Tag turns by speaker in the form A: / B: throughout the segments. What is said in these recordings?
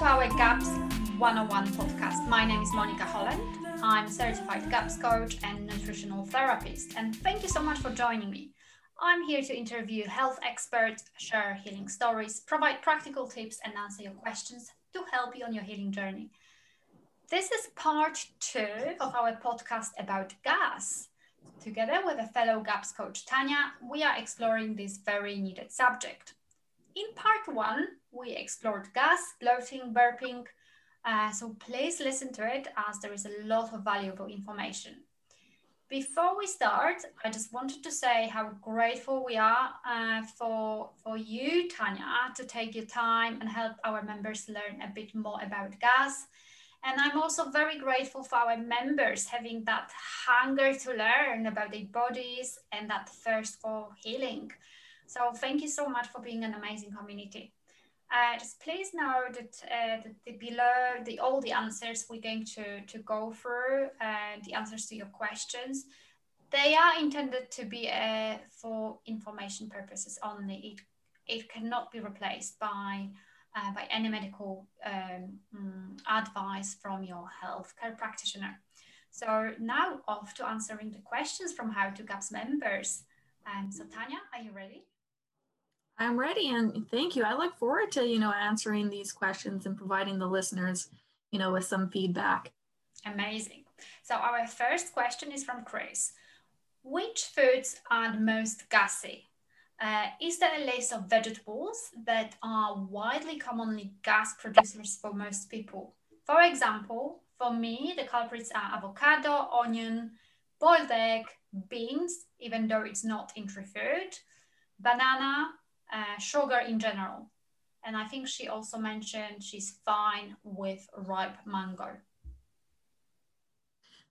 A: to our GAPS 101 podcast. My name is Monica Holland. I'm a certified GAPS coach and nutritional therapist. And thank you so much for joining me. I'm here to interview health experts, share healing stories, provide practical tips, and answer your questions to help you on your healing journey. This is part two of our podcast about gas. Together with a fellow GAPS coach, Tanya, we are exploring this very needed subject. In part one, we explored gas, bloating, burping. Uh, so please listen to it as there is a lot of valuable information. Before we start, I just wanted to say how grateful we are uh, for, for you, Tanya, to take your time and help our members learn a bit more about gas. And I'm also very grateful for our members having that hunger to learn about their bodies and that thirst for healing. So thank you so much for being an amazing community. Uh, just please know that, uh, the below the all the answers we're going to to go through uh, the answers to your questions they are intended to be uh, for information purposes only. It it cannot be replaced by uh, by any medical um, mm, advice from your healthcare practitioner. So now off to answering the questions from how to gaps members. Um, so tanya are you ready
B: I'm ready and thank you. I look forward to, you know, answering these questions and providing the listeners, you know, with some feedback.
A: Amazing. So our first question is from Chris. Which foods are the most gassy? Uh, is there a list of vegetables that are widely commonly gas producers for most people? For example, for me, the culprits are avocado, onion, boiled egg, beans, even though it's not in food, banana, uh, sugar in general. And I think she also mentioned she's fine with ripe mango.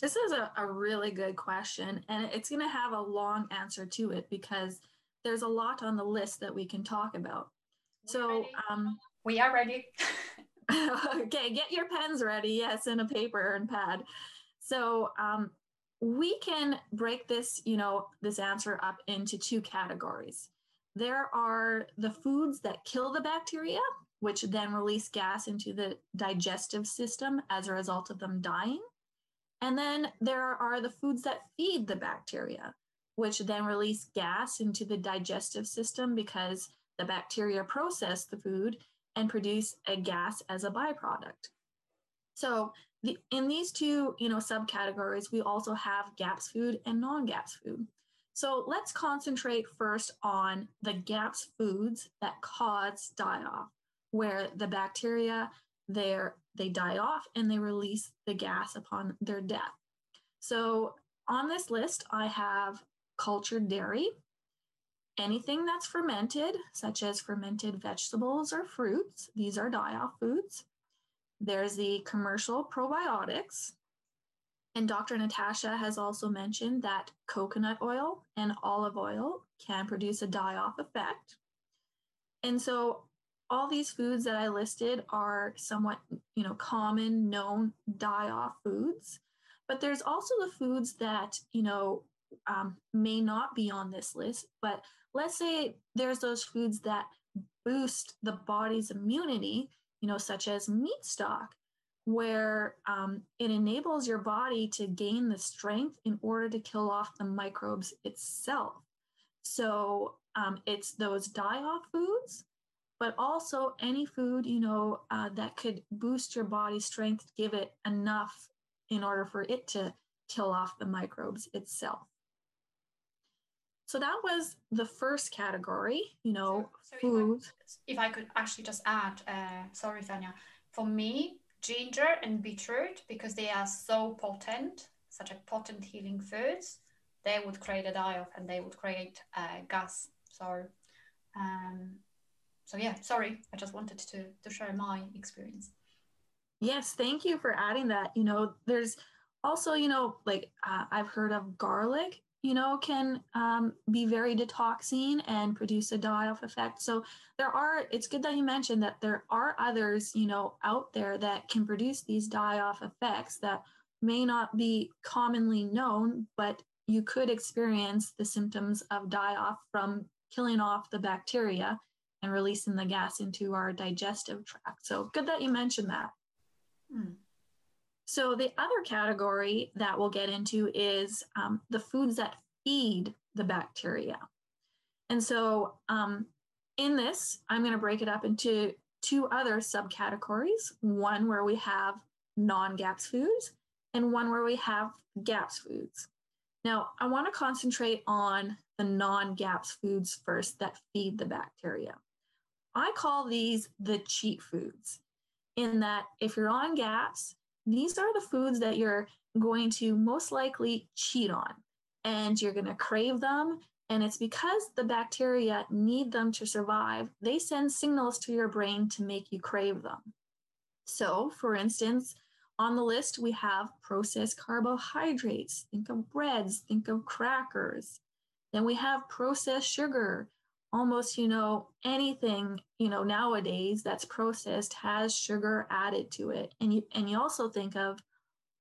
B: This is a, a really good question, and it's going to have a long answer to it because there's a lot on the list that we can talk about.
A: We're so, um, we are ready.
B: okay, get your pens ready. Yes, and a paper and pad. So, um, we can break this, you know, this answer up into two categories. There are the foods that kill the bacteria, which then release gas into the digestive system as a result of them dying. And then there are the foods that feed the bacteria, which then release gas into the digestive system because the bacteria process the food and produce a gas as a byproduct. So the, in these two, you know, subcategories, we also have GAPS food and non-GAPS food. So let's concentrate first on the GAPS foods that cause die off, where the bacteria there they die off and they release the gas upon their death. So on this list, I have cultured dairy, anything that's fermented, such as fermented vegetables or fruits. These are die off foods. There's the commercial probiotics, and Dr. Natasha has also mentioned that coconut oil and olive oil can produce a die off effect. And so all these foods that I listed are somewhat, you know, common known die off foods. But there's also the foods that, you know, um, may not be on this list. But let's say there's those foods that boost the body's immunity, you know, such as meat stock where um, it enables your body to gain the strength in order to kill off the microbes itself. So um, it's those die off foods, but also any food, you know, uh, that could boost your body's strength, give it enough in order for it to kill off the microbes itself. So that was the first category, you know, so, so foods.
A: If I, if I, could actually just add, uh, sorry, Tanya, for me, ginger and beetroot because they are so potent, such a potent healing foods, they would create a die off and they would create uh, gas. So, um, so yeah, sorry, I just wanted to to share my experience.
B: Yes, thank you for adding that. You know, there's also, you know, like uh, I've heard of garlic you know, can um, be very detoxing and produce a die-off effect. So there are, it's good that you mentioned that there are others, you know, out there that can produce these die-off effects that may not be commonly known, but you could experience the symptoms of die-off from killing off the bacteria and releasing the gas into our digestive tract. So good that you mentioned that. Mm. So the other category that we'll get into is um, the foods that feed the bacteria. And so um, in this, I'm going to break it up into two other subcategories one where we have non GAPS foods and one where we have GAPS foods. Now, I want to concentrate on the non GAPS foods first that feed the bacteria. I call these the cheat foods, in that if you're on GAPS, these are the foods that you're going to most likely cheat on and you're going to crave them. And it's because the bacteria need them to survive. They send signals to your brain to make you crave them. So, for instance, on the list, we have processed carbohydrates. Think of breads, think of crackers. Then we have processed sugar. Almost, you know, anything, you know, nowadays that's processed has sugar added to it. And you and you also think of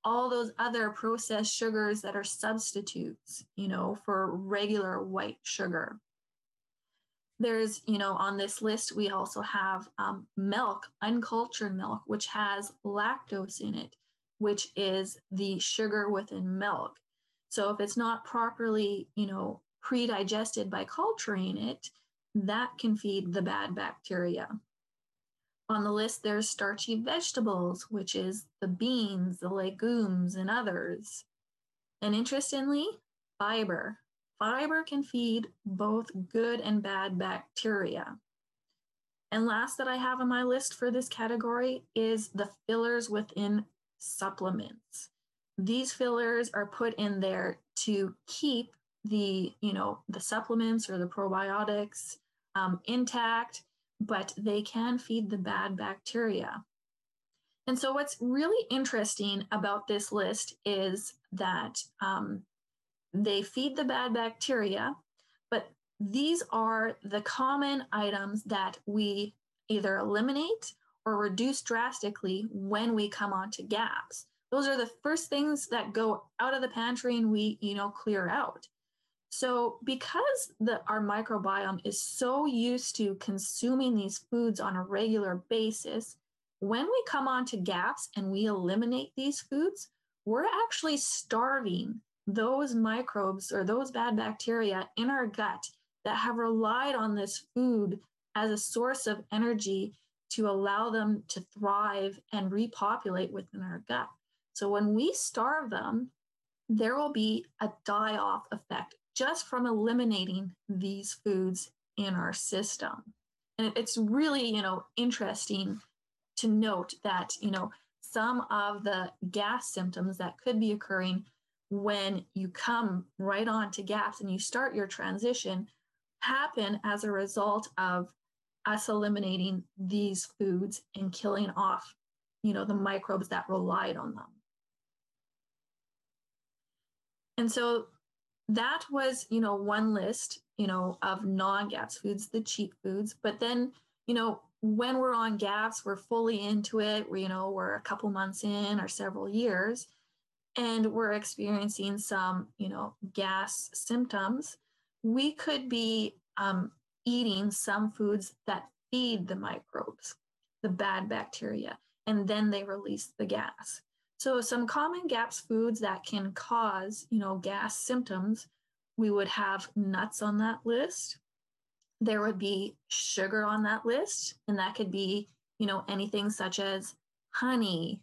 B: all those other processed sugars that are substitutes, you know, for regular white sugar. There's, you know, on this list, we also have um, milk, uncultured milk, which has lactose in it, which is the sugar within milk. So if it's not properly, you know, pre-digested by culturing it, that can feed the bad bacteria. On the list, there's starchy vegetables, which is the beans, the legumes, and others. And interestingly, fiber. Fiber can feed both good and bad bacteria. And last that I have on my list for this category is the fillers within supplements. These fillers are put in there to keep the, you know, the supplements or the probiotics um, intact but they can feed the bad bacteria. And so, what's really interesting about this list is that um, they feed the bad bacteria, but these are the common items that we either eliminate or reduce drastically when we come onto GAPS. Those are the first things that go out of the pantry and we, you know, clear out. So, because the, our microbiome is so used to consuming these foods on a regular basis, when we come on to GAPS and we eliminate these foods, we're actually starving those microbes or those bad bacteria in our gut that have relied on this food as a source of energy to allow them to thrive and repopulate within our gut. So when we starve them, there will be a die off effect just from eliminating these foods in our system. And it's really, you know, interesting to note that, you know, some of the gas symptoms that could be occurring when you come right on to GAPS and you start your transition happen as a result of us eliminating these foods and killing off, you know, the microbes that relied on them. And so that was, you know, one list, you know, of non-GAPS foods, the cheap foods. But then, you know, when we're on GAPS, we're fully into it. We, you know, we're a couple months in or several years, and we're experiencing some, you know, gas symptoms. We could be um, eating some foods that feed the microbes, the bad bacteria, and then they release the gas. So some common GAPS foods that can cause, you know, gas symptoms, we would have nuts on that list. There would be sugar on that list, and that could be, you know, anything such as honey,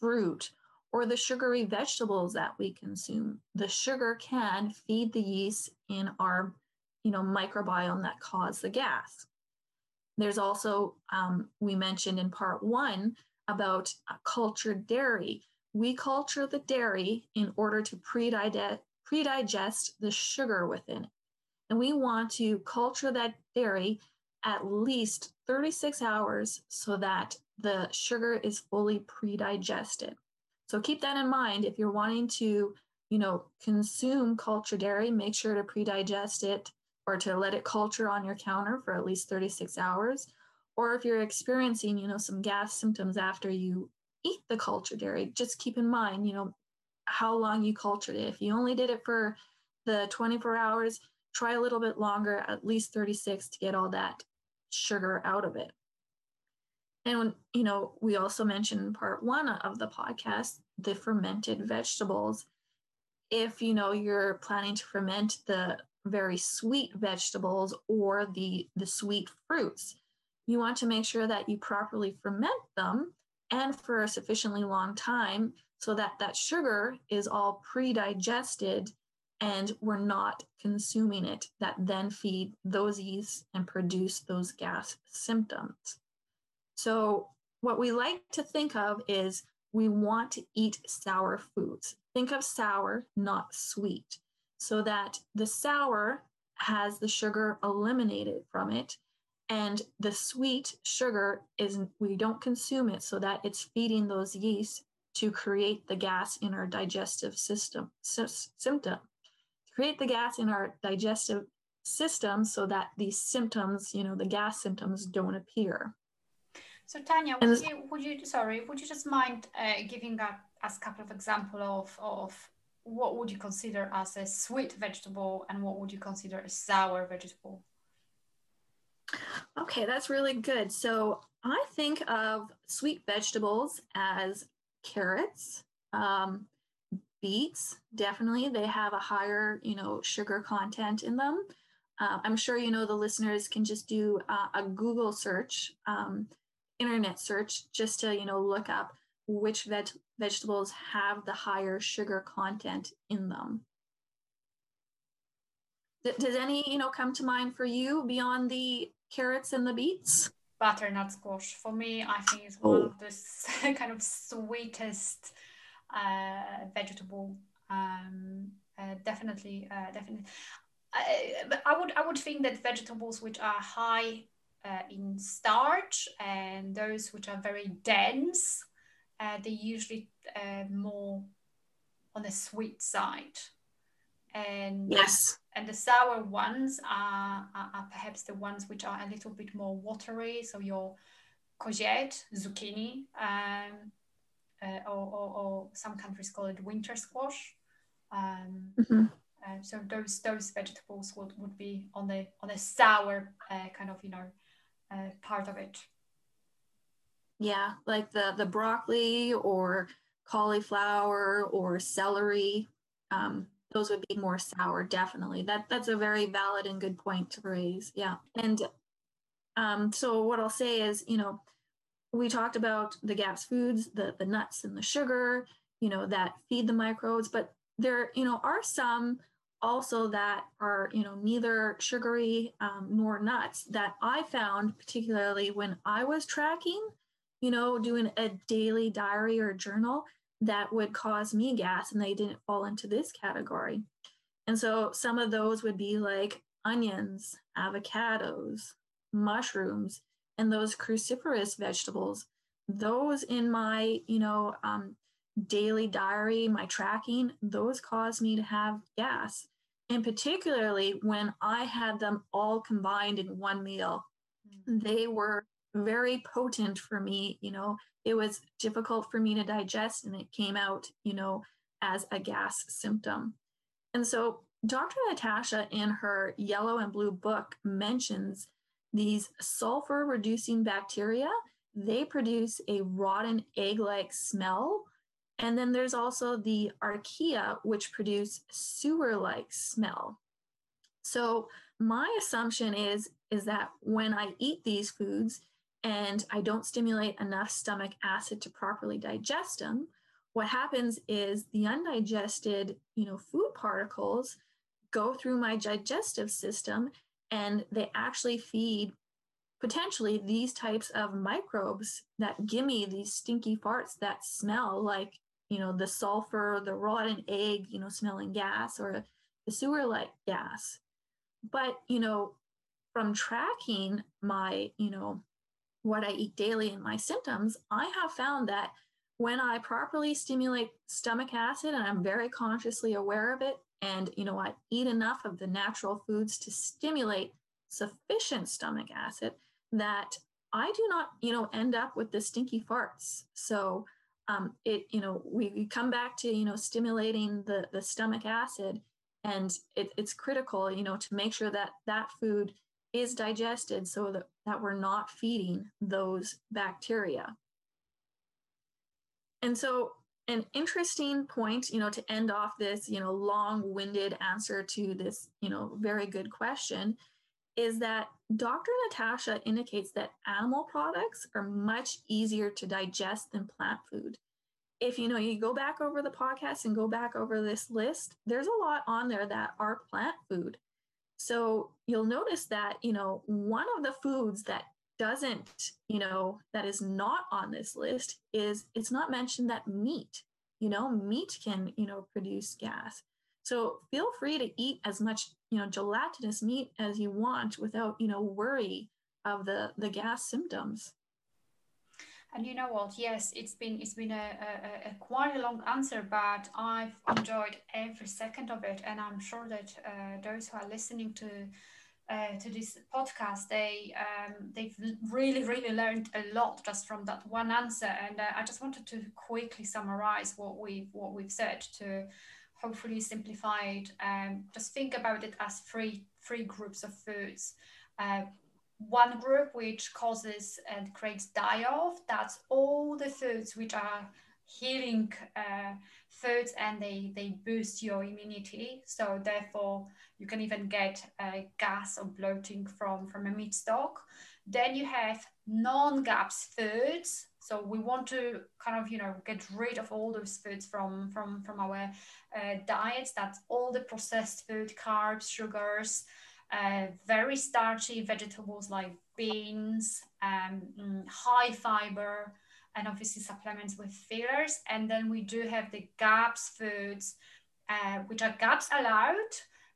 B: fruit, or the sugary vegetables that we consume. The sugar can feed the yeast in our, you know, microbiome that cause the gas. There's also, um, we mentioned in part one about uh, cultured dairy we culture the dairy in order to pre-digest the sugar within it. And we want to culture that dairy at least 36 hours so that the sugar is fully pre-digested. So keep that in mind if you're wanting to, you know, consume cultured dairy, make sure to pre-digest it or to let it culture on your counter for at least 36 hours. Or if you're experiencing, you know, some gas symptoms after you eat the cultured dairy, just keep in mind, you know, how long you cultured it. If you only did it for the 24 hours, try a little bit longer, at least 36 to get all that sugar out of it. And you know, we also mentioned in part one of the podcast the fermented vegetables. If you know you're planning to ferment the very sweet vegetables or the the sweet fruits, you want to make sure that you properly ferment them and for a sufficiently long time so that that sugar is all pre-digested and we're not consuming it that then feed those yeasts and produce those gas symptoms. So, what we like to think of is we want to eat sour foods. Think of sour, not sweet, so that the sour has the sugar eliminated from it. And the sweet sugar is, we don't consume it so that it's feeding those yeasts to create the gas in our digestive system symptom create the gas in our digestive system so that these symptoms, you know, the gas symptoms don't appear.
A: So Tanya, would you, would you, sorry, would you just mind uh, giving us a couple of examples of, of what would you consider as a sweet vegetable and what would you consider a sour vegetable?
B: Okay, that's really good. So I think of sweet vegetables as carrots, um, beets definitely. They have a higher you know sugar content in them. Uh, i'm sure you know the listeners can just do uh, a google search um, internet search just to you know look up which veg- vegetables have the higher sugar content in them. Does any you know come to mind for you beyond the carrots and the beets
A: butternut squash for me i think it's one oh. of the kind of sweetest uh, vegetable. Um, uh, definitely, uh, definitely. I, I would I would think that vegetables which are high uh, in starch and those which are very dense, uh, they usually uh, more on the sweet side. And
B: yes,
A: and the sour ones are, are, are perhaps the ones which are a little bit more watery. So your courgette, zucchini, um, uh, or, or, or, some countries call it winter squash. Um, mm-hmm. uh, so those those vegetables would, would be on the on the sour uh, kind of you know uh, part of it.
B: Yeah, like the the broccoli or cauliflower or celery. Um, those would be more sour, definitely. That that's a very valid and good point to raise. Yeah, and um, so what I'll say is, you know, we talked about the gas foods, the, the nuts and the sugar, you know, that feed the microbes, but there, you know, are some also that are, you know, neither sugary um, nor nuts that I found, particularly when I was tracking, you know, doing a daily diary or journal that would cause me gas and they didn't fall into this category. And so some of those would be like onions, avocados, mushrooms, and those cruciferous vegetables, those in my, you know, um, daily diary, my tracking, those caused me to have gas. And particularly when I had them all combined in one meal, mm-hmm. they were very potent for me. You know, it was difficult for me to digest and it came out, you know, as a gas symptom. And so Dr. Natasha in her yellow and blue book mentions these sulfur reducing bacteria, they produce a rotten egg like smell. And then there's also the archaea, which produce sewer like smell. So my assumption is, is that when I eat these foods and I don't stimulate enough stomach acid to properly digest them, what happens is the undigested, you know, food particles go through my digestive system and they actually feed potentially these types of microbes that give me these stinky farts that smell like you know the sulfur the rotten egg you know smelling gas or the sewer like gas. But you know from tracking my you know what i eat daily and my symptoms i have found that when i properly stimulate stomach acid and i'm very consciously aware of it and you know i eat enough of the natural foods to stimulate sufficient stomach acid that I do not, you know, end up with the stinky farts. So um, it, you know, we, we come back to, you know, stimulating the, the stomach acid and it, it's critical, you know, to make sure that that food is digested so that, that we're not feeding those bacteria. And so an interesting point, you know, to end off this, you know, long-winded answer to this, you know, very good question is that Dr. Natasha indicates that animal products are much easier to digest than plant food. If you know, you go back over the podcast and go back over this list, there's a lot on there that are plant food. So you'll notice that, you know, one of the foods that doesn't, you know, that is not on this list is it's not mentioned that meat, you know, meat can, you know, produce gas. So feel free to eat as much, you know, gelatinous meat as you want without, you know, worry of the the gas symptoms.
A: And you know what? Yes, it's been it's been a, a, a, quite a long answer, but I've enjoyed every second of it, and I'm sure that uh, those who are listening to uh, to this podcast, they um, they've really really learned a lot just from that one answer. And uh, I just wanted to quickly summarize what we what we've said to hopefully simplify it. Um, just think about it as three three groups of foods. One group which causes and creates die-off, that's all the foods which are healing uh, foods and they, they boost your immunity. So therefore you can even get uh, gas or bloating from, from a meat stock. Then you have non-GAPS foods. So we want to kind of, you know, get rid of all those foods from, from, from our uh, diets. That's all the processed food, carbs, sugars, uh, very starchy vegetables like beans, um, mm, high fiber, and obviously supplements with fillers. And then we do have the GAPS foods, uh, which are GAPS allowed,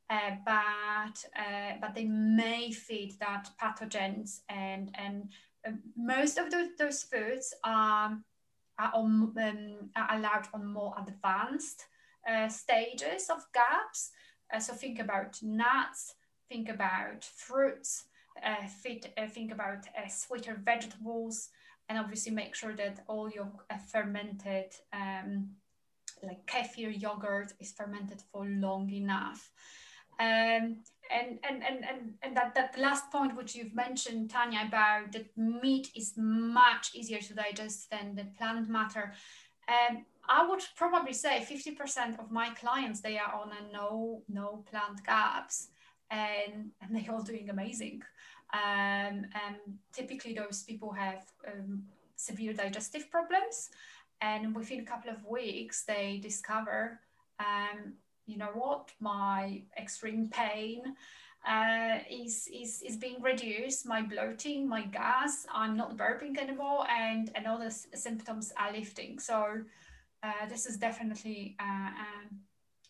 A: uh, but uh, but they may feed that pathogens and and uh, most of those, those foods are, are, on, um, are allowed on more advanced uh, stages of GAPS. so think about nuts, think about fruits, uh, fit, uh, think about uh, sweeter vegetables, and obviously make sure that all your uh, fermented, um, like kefir yogurt, is fermented for long enough. Um, and and and and, and that, that last point which you've mentioned tanya about that meat is much easier to digest than the plant matter um, i would probably say 50% of my clients they are on a no no plant GAPS and, and they're all doing amazing. Um, and typically, those people have um, severe digestive problems, and within a couple of weeks, they discover, um, you know what, my extreme pain uh, is, is, is being reduced, my bloating, my gas, I'm not burping anymore, and, and all the symptoms are lifting. So, uh, this is definitely uh, um,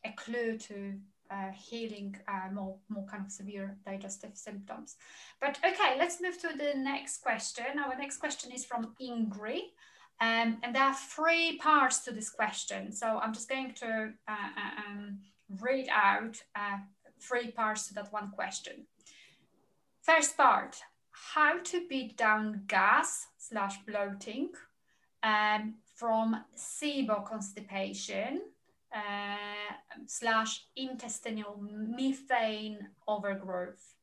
A: a clue to uh, healing uh, more, more kind of severe digestive symptoms. But okay, let's move to the next question. Our next question is from Ingrid. Um, and there are three parts to this question. So I'm just going to uh, uh um, read out uh, three parts to that one question. First part, how to beat down gas slash bloating um, from SIBO constipation uh, slash intestinal methane overgrowth.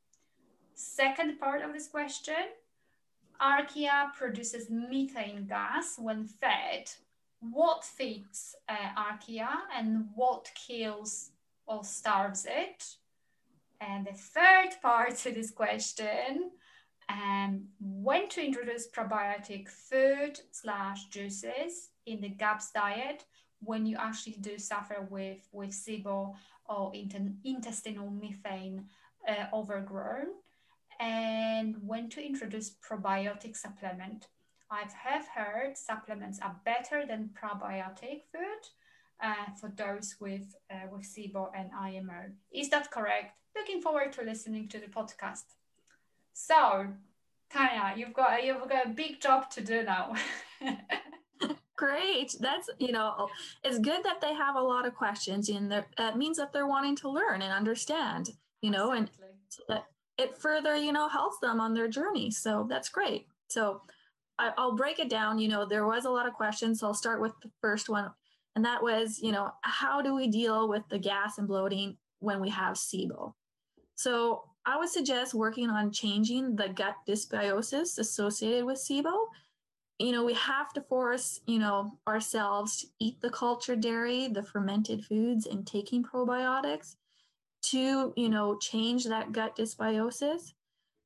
A: Second part of this question, archaea produces methane gas when fed. What feeds uh, archaea and what kills or starves it? And the third part to this question, um, when to introduce probiotic food slash juices in the GAPS diet when you actually do suffer with, with SIBO or intestinal methane uh, overgrown and when to introduce probiotic supplement. I have heard supplements are better than probiotic food uh, for those with, uh, with SIBO and IMO. Is that correct? Looking forward to listening to the podcast. So, Tanya, you've got you've got a big job to do now.
B: Great. That's, you know, it's good that they have a lot of questions and that means that they're wanting to learn and understand, you know, exactly. and so that it further, you know, helps them on their journey. So that's great. So I, I'll break it down. You know, there was a lot of questions. So I'll start with the first one. And that was, you know, how do we deal with the gas and bloating when we have SIBO? So I would suggest working on changing the gut dysbiosis associated with SIBO. You know, we have to force, you know, ourselves to eat the cultured dairy, the fermented foods, and taking probiotics to, you know, change that gut dysbiosis.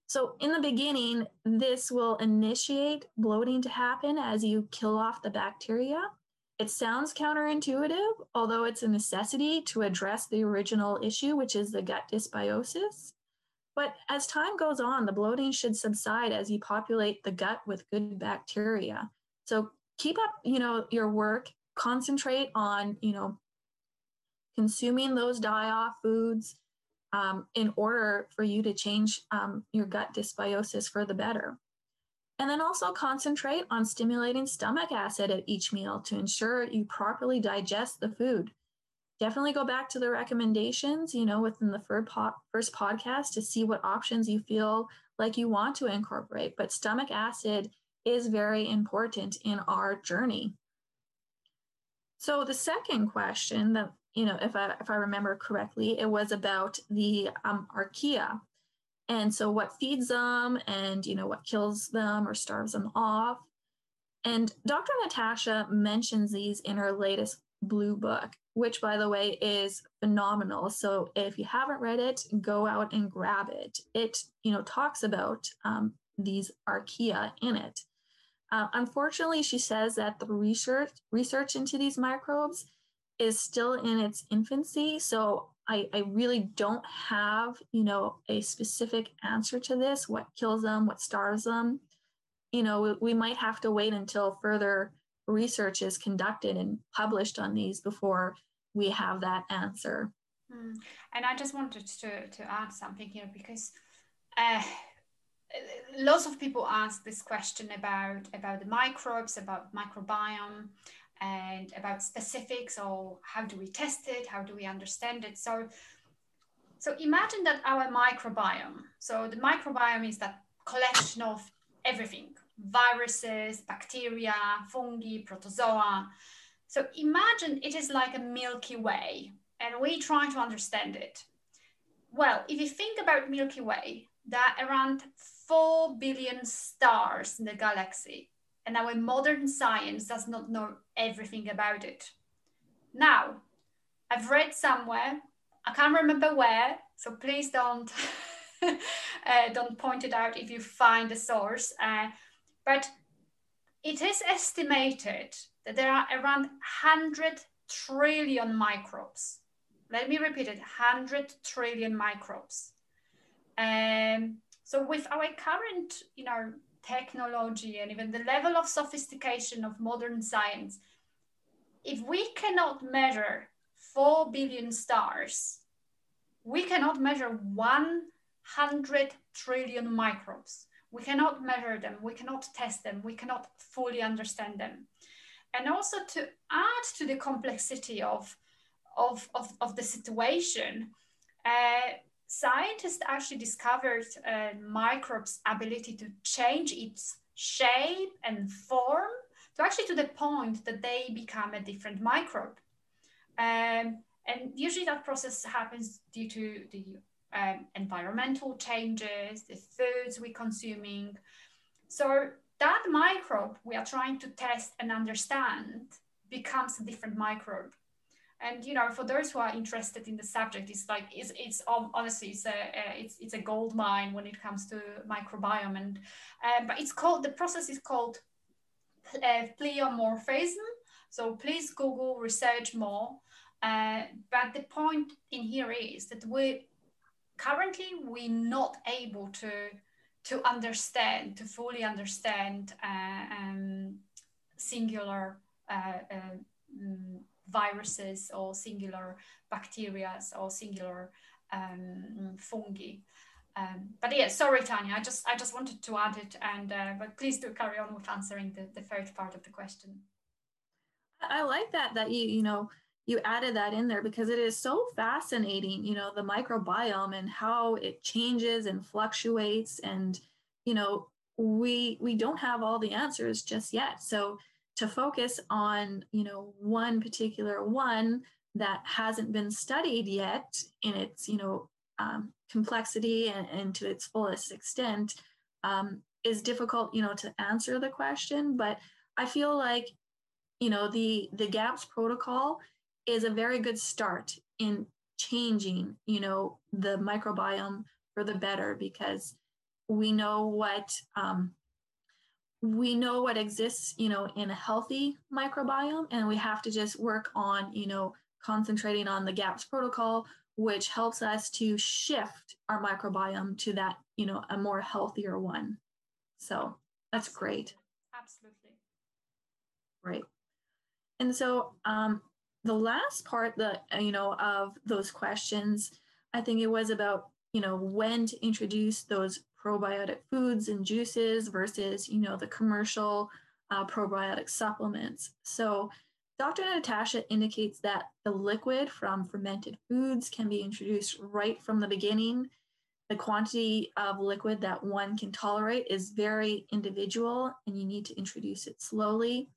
B: So, in the beginning, this will initiate bloating to happen as you kill off the bacteria. It sounds counterintuitive, although it's a necessity to address the original issue, which is the gut dysbiosis. But as time goes on, the bloating should subside as you populate the gut with good bacteria. So keep up, you know, your work, concentrate on, you know, consuming those die-off foods um, in order for you to change um, your gut dysbiosis for the better. And then also concentrate on stimulating stomach acid at each meal to ensure you properly digest the food. Definitely go back to the recommendations, you know, within the first podcast to see what options you feel like you want to incorporate. But stomach acid is very important in our journey. So the second question that, you know, if I, if I remember correctly, it was about the um, archaea. And so what feeds them and, you know, what kills them or starves them off. And Dr. Natasha mentions these in her latest blue book, which by the way is phenomenal. So if you haven't read it, go out and grab it. It, you know, talks about um, these archaea in it. Uh, unfortunately, she says that the research research into these microbes is still in its infancy. So I, I really don't have, you know, a specific answer to this, what kills them, what starves them. You know, we, we might have to wait until further research is conducted and published on these before we have that answer.
A: Mm. And I just wanted to, to add something here because uh, lots of people ask this question about, about the microbes, about microbiome, and about specifics or how do we test it how do we understand it so so imagine that our microbiome so the microbiome is that collection of everything viruses bacteria fungi protozoa so imagine it is like a milky way and we try to understand it well if you think about milky way there are around 4 billion stars in the galaxy and our modern science does not know everything about it. Now, I've read somewhere, I can't remember where, so please don't uh, don't point it out if you find the source. Uh, but it is estimated that there are around 100 trillion microbes. Let me repeat it 100 trillion microbes. Um, so, with our current, you know, technology and even the level of sophistication of modern science, if we cannot measure 4 billion stars, we cannot measure 100 trillion microbes. We cannot measure them, we cannot test them, we cannot fully understand them. And also to add to the complexity of, of, of, of the situation, uh, scientists actually discovered uh, microbes' ability to change its shape and form to actually to the point that they become a different microbe. Um, and usually that process happens due to the um, environmental changes, the foods we're consuming. So that microbe we are trying to test and understand becomes a different microbe. And you know for those who are interested in the subject it's like it's, it's honestly it's a, it's, it's a gold mine when it comes to microbiome. And um, but it's called the process is called uh, pleomorphism. So please google research more. Uh, but the point in here is that we currently we're not able to to understand to fully understand uh, um, singular uh, uh, viruses or singular bacteria or singular um, fungi. Um, but yeah, sorry, Tanya. I just I just wanted to add it, and uh, but please do carry on with answering the, the third part of the question.
B: I like that that you you know you added that in there because it is so fascinating. You know the microbiome and how it changes and fluctuates, and you know we we don't have all the answers just yet. So to focus on you know one particular one that hasn't been studied yet in its you know um, complexity and, and, to its fullest extent um, is difficult, you know, to answer the question. But I feel like, you know, the the GAPS protocol is a very good start in changing, you know, the microbiome for the better because we know what um, we know what exists, you know, in a healthy microbiome, and we have to just work on, you know, concentrating on the GAPS protocol, which helps us to shift our microbiome to that, you know, a more healthier one. So that's great.
A: Absolutely.
B: Right. And so um, the last part that, you know, of those questions, I think it was about, you know, when to introduce those probiotic foods and juices versus, you know, the commercial uh, probiotic supplements. So Dr. Natasha indicates that the liquid from fermented foods can be introduced right from the beginning. The quantity of liquid that one can tolerate is very individual, and you need to introduce it slowly.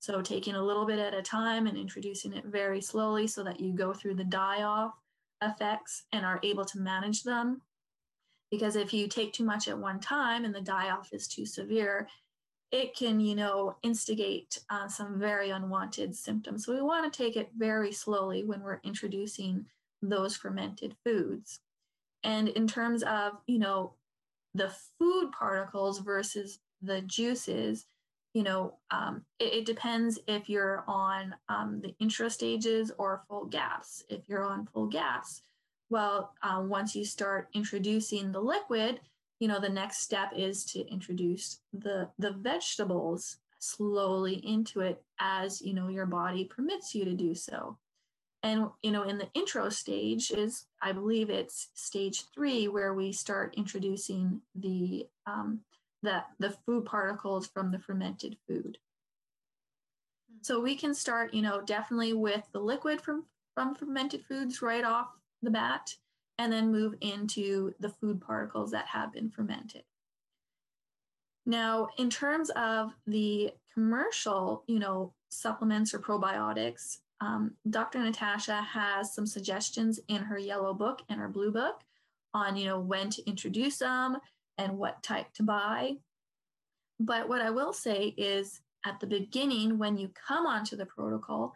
B: So, taking a little bit at a time and introducing it very slowly so that you go through the die off effects and are able to manage them. Because if you take too much at one time and the die off is too severe it can you know instigate uh, some very unwanted symptoms. So we want to take it very slowly when we're introducing those fermented foods. And in terms of you know the food particles versus the juices you know um, it, it, depends if you're on um, the intro stages or full GAPS if you're on full GAPS well, uh, once you start introducing the liquid, you know, the next step is to introduce the, the vegetables slowly into it as, you know, your body permits you to do so. And, you know, in the intro stage is, I believe it's stage three, where we start introducing the, um, the, food particles from the fermented food. So we can start, you know, definitely with the liquid from, from fermented foods right off the bat and then move into the food particles that have been fermented. Now, in terms of the commercial, you know, supplements or probiotics, um, Dr. Natasha has some suggestions in her yellow book and her blue book on, you know, when to introduce them and what type to buy. But what I will say is at the beginning, when you come onto the protocol,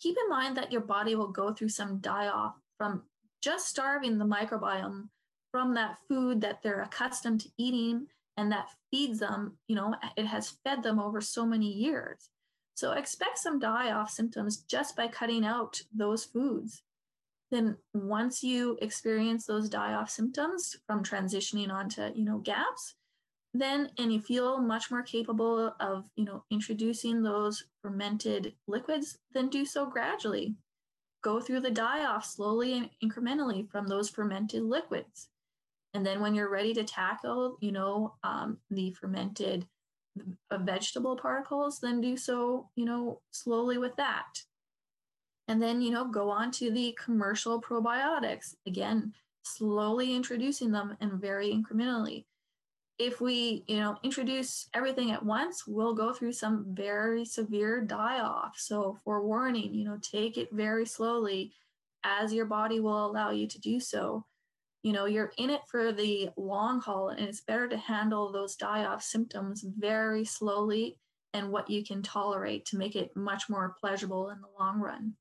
B: keep in mind that your body will go through some die off from just starving the microbiome from that food that they're accustomed to eating and that feeds them, you know, it has fed them over so many years. So expect some die off symptoms just by cutting out those foods. Then once you experience those die off symptoms from transitioning onto, you know, GAPS, then and you feel much more capable of, you know, introducing those fermented liquids, then do so gradually go through the die off slowly and incrementally from those fermented liquids. And then when you're ready to tackle, you know, um, the fermented uh, vegetable particles, then do so, you know, slowly with that. And then, you know, go on to the commercial probiotics. Again, slowly introducing them and very incrementally. If we you know introduce everything at once we'll go through some very severe die off so for warning you know take it very slowly as your body will allow you to do so. You know you're in it for the long haul and it's better to handle those die off symptoms very slowly and what you can tolerate to make it much more pleasurable in the long run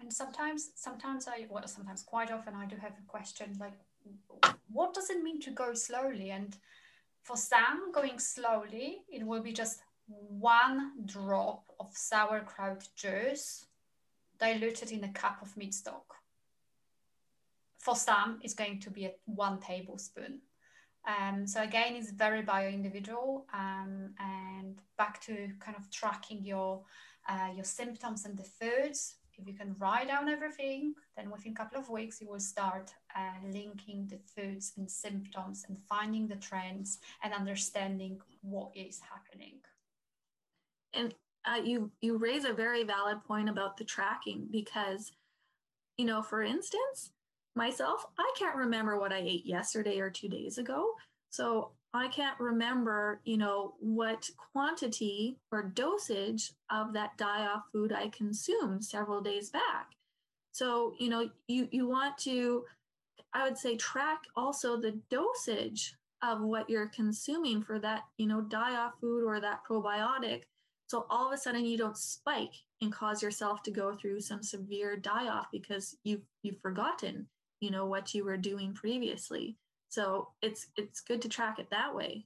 A: and sometimes sometimes i well sometimes quite often i do have a question like what does it mean to go slowly? And for some, going slowly, it will be just one drop of sauerkraut juice diluted in a cup of meat stock. For some, it's going to be a one tablespoon. Um, so again, it's very bio individual. Um, and back to kind of tracking your uh, your symptoms and the foods if you can write down everything, then within a couple of weeks, you will start uh, linking the foods and symptoms and finding the trends and understanding what is happening.
B: And uh, you you raise a very valid point about the tracking because, you know, for instance, myself, I can't remember what I ate yesterday or two days ago. So I can't remember, you know, what quantity or dosage of that die-off food I consumed several days back. So, you know, you you want to I would say track also the dosage of what you're consuming for that, you know, die off food or that probiotic. So all of a sudden you don't spike and cause yourself to go through some severe die off because you've you've forgotten, you know, what you were doing previously. So it's it's good to track it that way.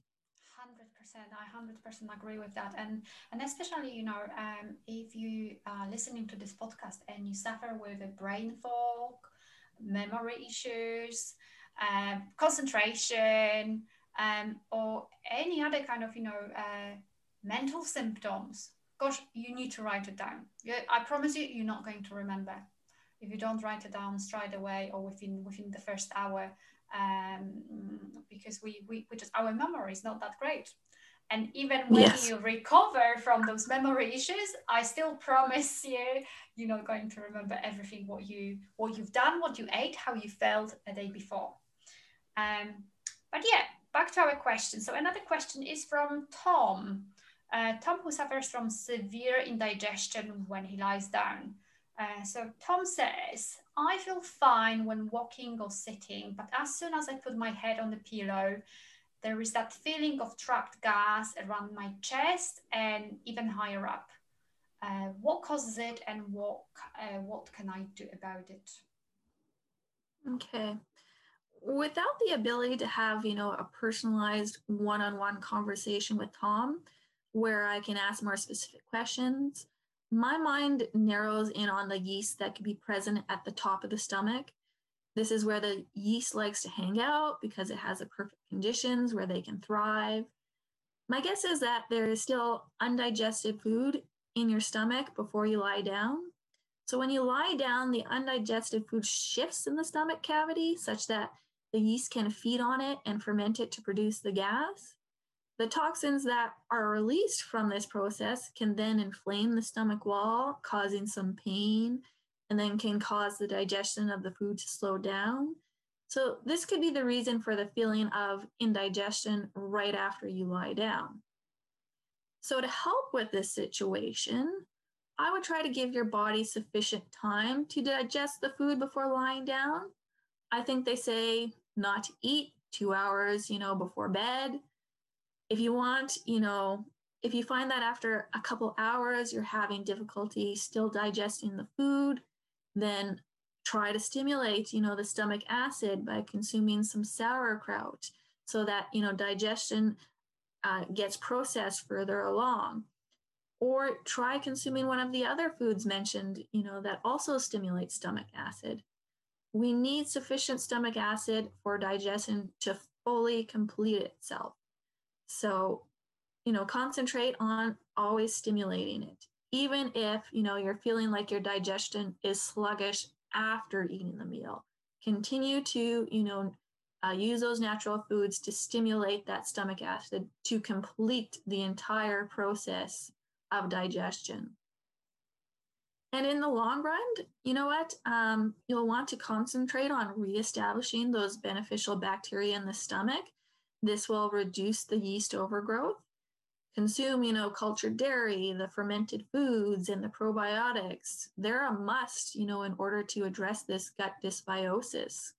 A: Hundred percent, I hundred percent agree with that, and and especially you know um, if you are listening to this podcast and you suffer with a brain fog, memory issues, um, concentration, um, or any other kind of you know uh, mental symptoms, gosh, you need to write it down. I promise you, you're not going to remember if you don't write it down straight away or within within the first hour um, because we, we, we just our memory is not that great. And even when yes. you recover from those memory issues i still promise you you're not going to remember everything what you what you've done what you ate how you felt a day before. Um, but yeah back to our question. So another question is from tom. Uh, tom who suffers from severe indigestion when he lies down uh, so Tom says, I feel fine when walking or sitting, but as soon as I put my head on the pillow, there is that feeling of trapped gas around my chest and even higher up. Uh, what causes it and what, uh, what can I do about it?
B: Okay. Without the ability to have, you know, a personalized one-on-one conversation with Tom, where I can ask more specific questions, my mind narrows in on the yeast that could be present at the top of the stomach. This is where the yeast likes to hang out because it has the perfect conditions where they can thrive. My guess is that there is still undigested food in your stomach before you lie down. So when you lie down, the undigested food shifts in the stomach cavity such that the yeast can feed on it and ferment it to produce the gas. The toxins that are released from this process can then inflame the stomach wall, causing some pain, and then can cause the digestion of the food to slow down. So, this could be the reason for the feeling of indigestion right after you lie down. So, to help with this situation, I would try to give your body sufficient time to digest the food before lying down. I think they say not to eat two hours, you know, before bed if you want, you know, if you find that after a couple hours you're having difficulty still digesting the food, then try to stimulate, you know, the stomach acid by consuming some sauerkraut so that, you know, digestion uh, gets processed further along. Or try consuming one of the other foods mentioned, you know, that also stimulate stomach acid. We need sufficient stomach acid for digestion to fully complete itself. So, you know, concentrate on always stimulating it. Even if, you know, you're feeling like your digestion is sluggish after eating the meal, continue to, you know, uh, use those natural foods to stimulate that stomach acid to complete the entire process of digestion. And in the long run, you know what? Um, you'll want to concentrate on reestablishing those beneficial bacteria in the stomach this will reduce the yeast overgrowth. Consume, you know, cultured dairy, the fermented foods, and the probiotics. They're a must, you know, in order to address this gut dysbiosis.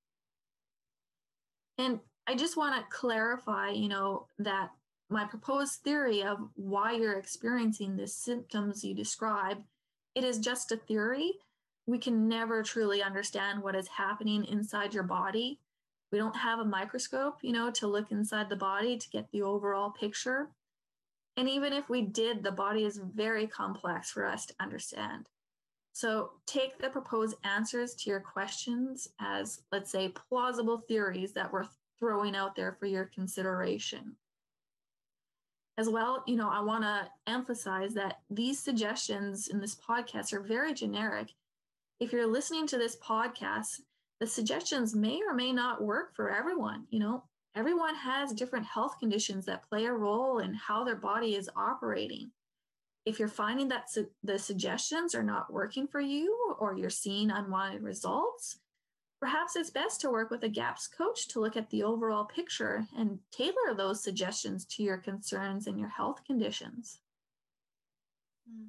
B: And I just want to clarify, you know, that my proposed theory of why you're experiencing the symptoms you describe, it is just a theory. We can never truly understand what is happening inside your body we don't have a microscope, you know, to look inside the body to get the overall picture. And even if we did, the body is very complex for us to understand. So take the proposed answers to your questions as, let's say, plausible theories that we're throwing out there for your consideration. As well, you know, I want to emphasize that these suggestions in this podcast are very generic. If you're listening to this podcast the suggestions may or may not work for everyone. You know, everyone has different health conditions that play a role in how their body is operating. If you're finding that su- the suggestions are not working for you or you're seeing unwanted results, perhaps it's best to work with a GAPS coach to look at the overall picture and tailor those suggestions to your concerns and your health conditions.
A: Mm.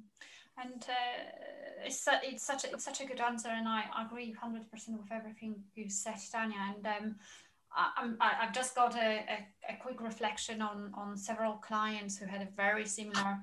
A: And uh, it's, su- it's such a, it's such a good answer, and I agree hundred percent with everything you said, Tanya. And um, I, have just got a, a, a, quick reflection on on several clients who had a very similar,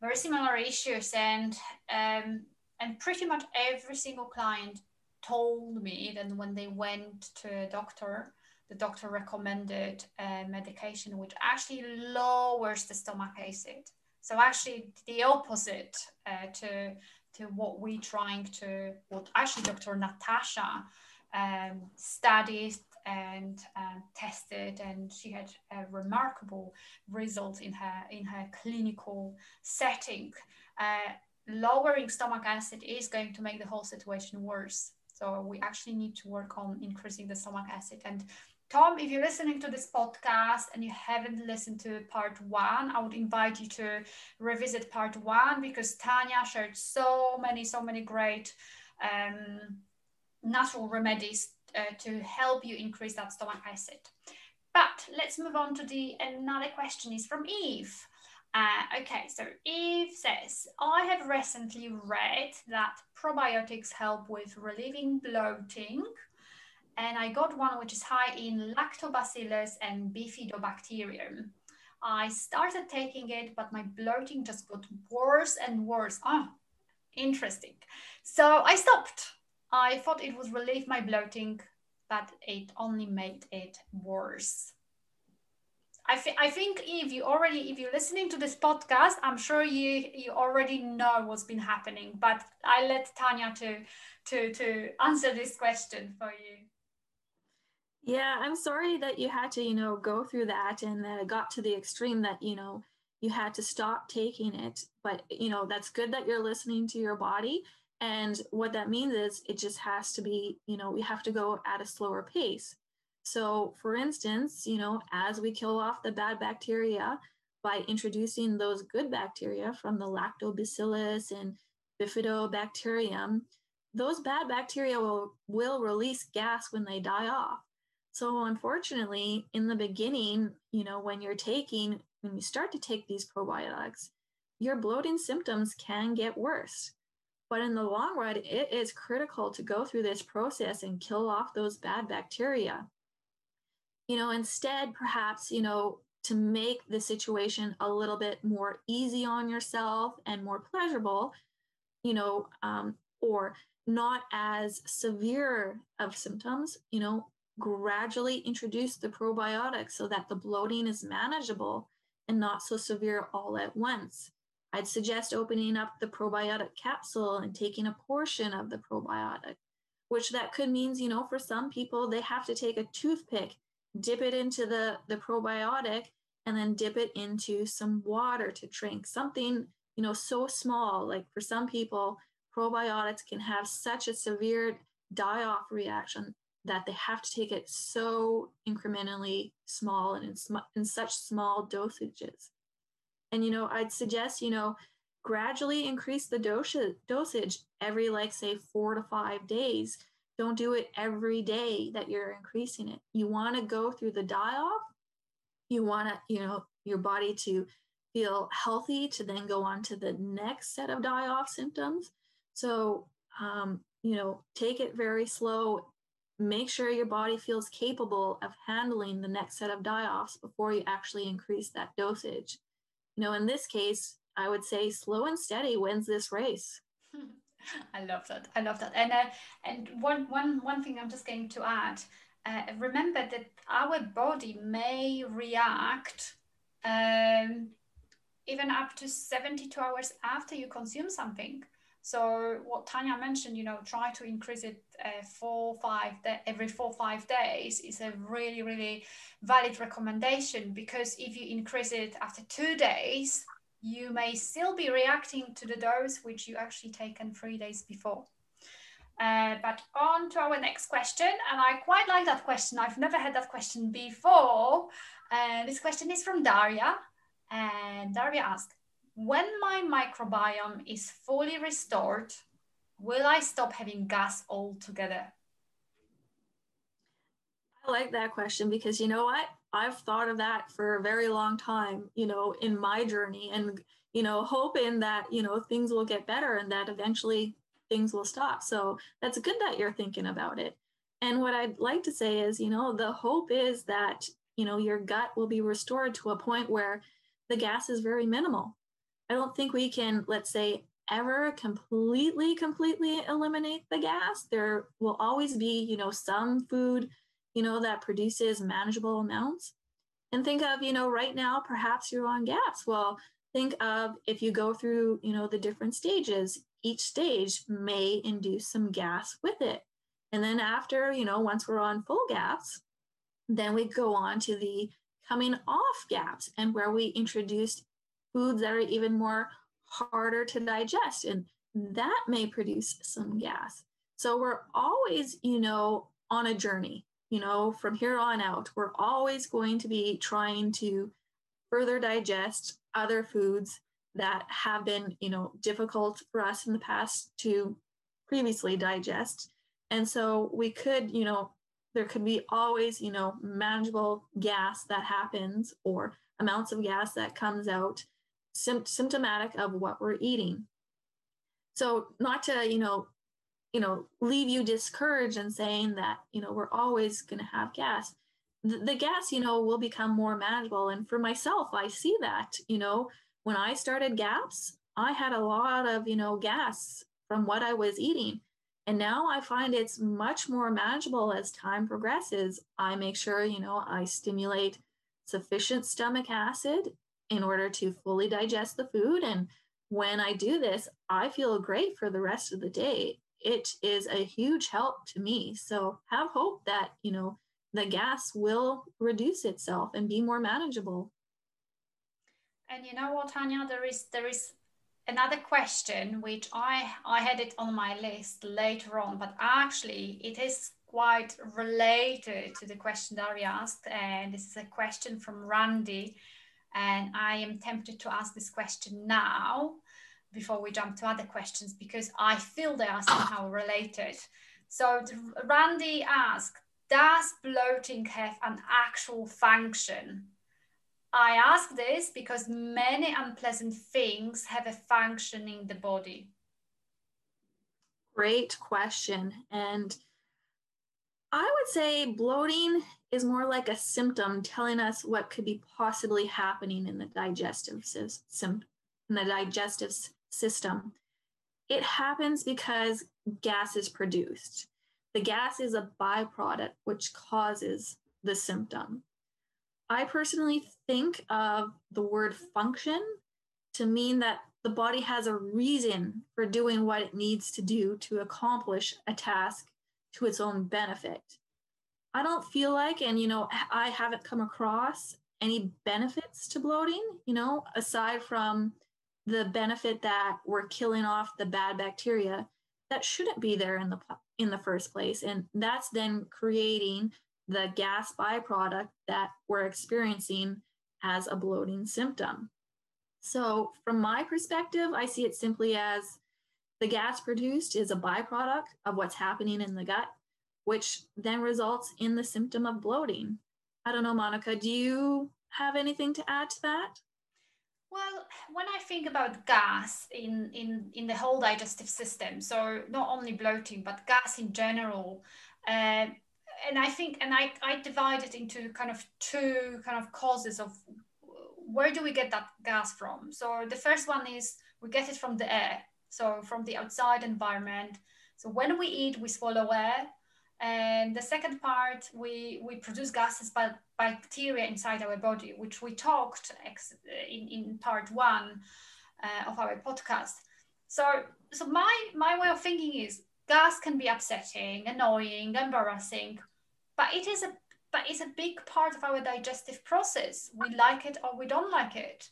A: very similar issues, and um, and pretty much every single client told me that when they went to a doctor, the doctor recommended a medication which actually lowers the stomach acid so actually the opposite uh, to to what we trying to what actually Dr. Natasha um, studied and uh, tested, and she had a remarkable result in her in her clinical setting. Uh, lowering stomach acid is going to make the whole situation worse. So we actually need to work on increasing the stomach acid. And Tom, if you're listening to this podcast and you haven't listened to part one, I would invite you to revisit part one because Tanya shared so many, so many great um, natural remedies uh, to help you increase that stomach acid. But let's move on to the another question is from Eve. Uh, okay, so Eve says, I have recently read that probiotics help with relieving bloating and I got one which is high in lactobacillus and bifidobacterium. I started taking it, but my bloating just got worse and worse. Oh, interesting. So I stopped. I thought it would relieve my bloating, but it only made it worse. I, th- I think if you already if you're listening to this podcast i'm sure you you already know what's been happening but i let tanya to to to answer this question for you
B: yeah, I'm sorry that you had to, you know, go through that and that it got to the extreme that, you know, you had to stop taking it. But, you know, that's good that you're listening to your body. And what that means is it just has to be, you know, we have to go at a slower pace. So, for instance, you know, as we kill off the bad bacteria by introducing those good bacteria from the lactobacillus and bifidobacterium, those bad bacteria will, will release gas when they die off. So, unfortunately, in the beginning, you know, when you're taking, when you start to take these probiotics, your bloating symptoms can get worse. But in the long run, it is critical to go through this process and kill off those bad bacteria. You know, instead, perhaps, you know, to make the situation a little bit more easy on yourself and more pleasurable, you know, um, or not as severe of symptoms, you know, gradually introduce the probiotics so that the bloating is manageable and not so severe all at once. I'd suggest opening up the probiotic capsule and taking a portion of the probiotic, which that could means, you know, for some people, they have to take a toothpick, dip it into the, the probiotic, and then dip it into some water to drink. Something, you know, so small. Like for some people, probiotics can have such a severe die off reaction that they have to take it so incrementally small and in, sm- in such small dosages. And, you know, I'd suggest, you know, gradually increase the dosage, dosage every, like, say, four to five days. Don't do it every day that you're increasing it. You want to go through the die off. You want to, you know, your body to feel healthy to then go on to the next set of die off symptoms. So, um, you know, take it very slow make sure your body feels capable of handling the next set of die-offs before you actually increase that dosage. You know, in this case, I would say slow and steady wins this race.
A: I love that. I love that. And uh, and one one one thing I'm just going to add. Uh, remember that our body may react um, even up to 72 hours after you consume something. So what Tanya mentioned, you know, try to increase it uh, four, five, every four, five days is a really, really valid recommendation because if you increase it after two days, you may still be reacting to the dose which you actually taken three days before. Uh, but on to our next question, and I quite like that question. I've never had that question before. Uh, this question is from Daria, and Daria asked, when my microbiome is fully restored, will I stop having gas altogether?
B: I like that question because you know what? I've thought of that for a very long time, you know, in my journey. And, you know, hoping that, you know, things will get better and that eventually things will stop. So that's good that you're thinking about it. And what I'd like to say is, you know, the hope is that, you know, your gut will be restored to a point where the gas is very minimal. I don't think we can, let's say, ever completely, completely eliminate the gas. There will always be, you know, some food, you know, that produces manageable amounts. And think of, you know, right now, perhaps you're on GAPS. Well, think of if you go through, you know, the different stages, each stage may induce some gas with it. And then after, you know, once we're on full gas, then we go on to the coming off gaps and where we introduced foods that are even more harder to digest and that may produce some gas. So we're always, you know, on a journey, you know, from here on out, we're always going to be trying to further digest other foods that have been, you know, difficult for us in the past to previously digest. And so we could, you know, there could be always, you know, manageable gas that happens or amounts of gas that comes out symptomatic of what we're eating. So not to, you know, you know, leave you discouraged and saying that, you know, we're always going to have gas. The, the gas, you know, will become more manageable. And for myself, I see that, you know, when I started GAPS, I had a lot of, you know, gas from what I was eating. And now I find it's much more manageable as time progresses. I make sure, you know, I stimulate sufficient stomach acid in order to fully digest the food. And when I do this, I feel great for the rest of the day. It is a huge help to me. So have hope that, you know, the gas will reduce itself and be more manageable.
A: And you know what, Tanya, there is there is another question which I I had it on my list later on, but actually it is quite related to the question that we asked, and this is a question from Randy, and I am tempted to ask this question now before we jump to other questions because I feel they are somehow related. So Randy asked, does bloating have an actual function? I ask this because many unpleasant things have a function in the body.
B: Great question. And I would say bloating is more like a symptom telling us what could be possibly happening in the digestive system. In the digestive system. It happens because gas is produced. The gas is a byproduct which causes the symptom. I personally think of the word function to mean that the body has a reason for doing what it needs to do to accomplish a task to its own benefit. I don't feel like, and you know, I haven't come across any benefits to bloating, you know, aside from the benefit that we're killing off the bad bacteria that shouldn't be there in the in the first place and that's then creating the gas byproduct that we're experiencing as a bloating symptom. So, from my perspective, I see it simply as the gas produced is a byproduct of what's happening in the gut, which then results in the symptom of bloating. I don't know, Monica, do you have anything to add to that?
A: Well, when I think about gas in, in, in the whole digestive system, so not only bloating, but gas in general, uh, and I think, and I, I divide it into kind of two kind of causes of where do we get that gas from? So the first one is we get it from the air, so from the outside environment. So when we eat, we swallow air. And the second part, we, we produce gases by bacteria inside our body, which we talked in, in part one uh, of our podcast. So, so my, my way of thinking is gas can be upsetting, annoying, embarrassing, but it is a but it's a big part of our digestive process. We like it or we don't like it.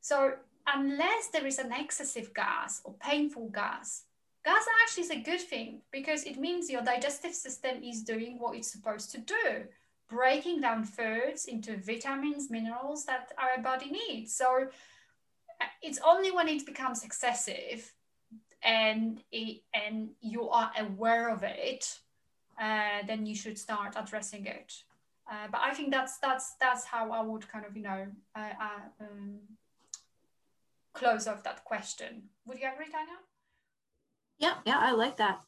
A: So unless there is an excessive gas or painful gas, gas actually is a good thing because it means your digestive system is doing what it's supposed to do, breaking down foods into vitamins, minerals that our body needs. So it's only when it becomes excessive and it, and you are aware of it uh, then you should start addressing it. Uh, but I think that's that's that's how I would kind of you know uh, uh um, close off that question. Would you agree, Tanya?
B: Yeah, yeah, I like that.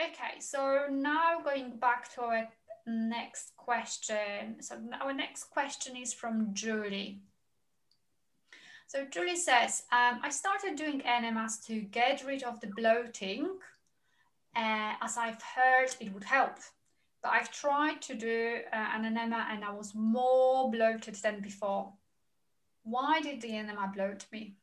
A: Okay, so now going back to our next question. So our next question is from Julie. So Julie says, um, I started doing enemas to get rid of the bloating, uh, as I've heard it would help. But I've tried to do uh, an enema and I was more bloated than before. Why did the enema bloat me?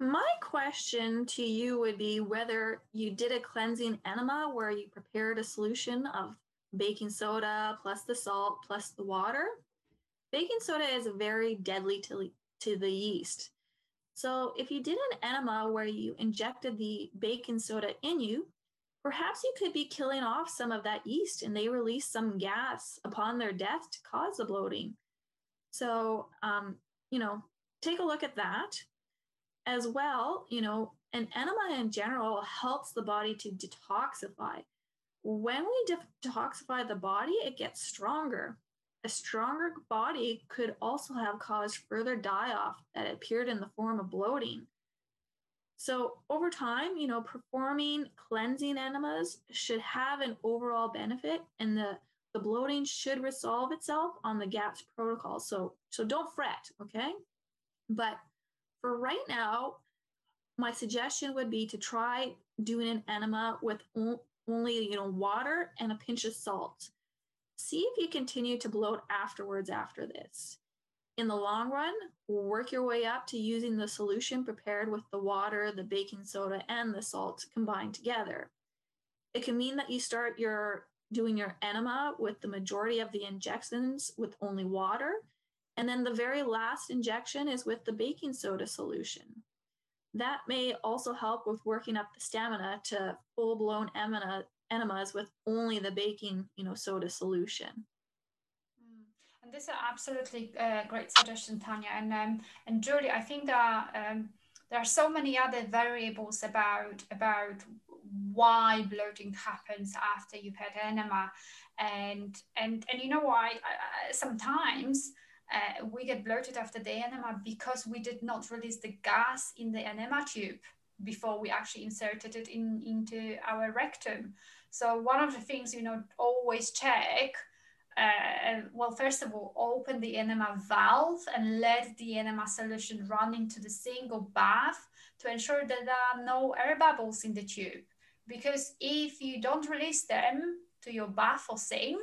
B: My question to you would be whether you did a cleansing enema where you prepared a solution of baking soda plus the salt plus the water. Baking soda is very deadly to, to the yeast. So if you did an enema where you injected the baking soda in you, perhaps you could be killing off some of that yeast and they release some gas upon their death to cause the bloating. So, um, you know, take a look at that as well, you know, an enema in general helps the body to detoxify. When we detoxify the body, it gets stronger. A stronger body could also have caused further die off that appeared in the form of bloating. So, over time, you know, performing cleansing enemas should have an overall benefit, and the, the bloating should resolve itself on the GAPS protocol. So, so don't fret, okay? But for right now, my suggestion would be to try doing an enema with only you know water and a pinch of salt. See if you continue to bloat afterwards after this. In the long run, work your way up to using the solution prepared with the water, the baking soda, and the salt combined together. It can mean that you start your doing your enema with the majority of the injections with only water and then the very last injection is with the baking soda solution. That may also help with working up the stamina to full blown enemas with only the baking you know, soda solution.
A: Mm. And this is absolutely uh, great suggestion, Tanya. And um, and Julie, I think that um, there are so many other variables about about why bloating happens after you've had enema, and and and you know why sometimes uh, we get bloated after the enema because we did not release the gas in the enema tube before we actually inserted it in into our rectum. So one of the things you know always check. Uh, well, first of all, open the enema valve and let the enema solution run into the sink or bath to ensure that there are no air bubbles in the tube. Because if you don't release them to your bath or sink,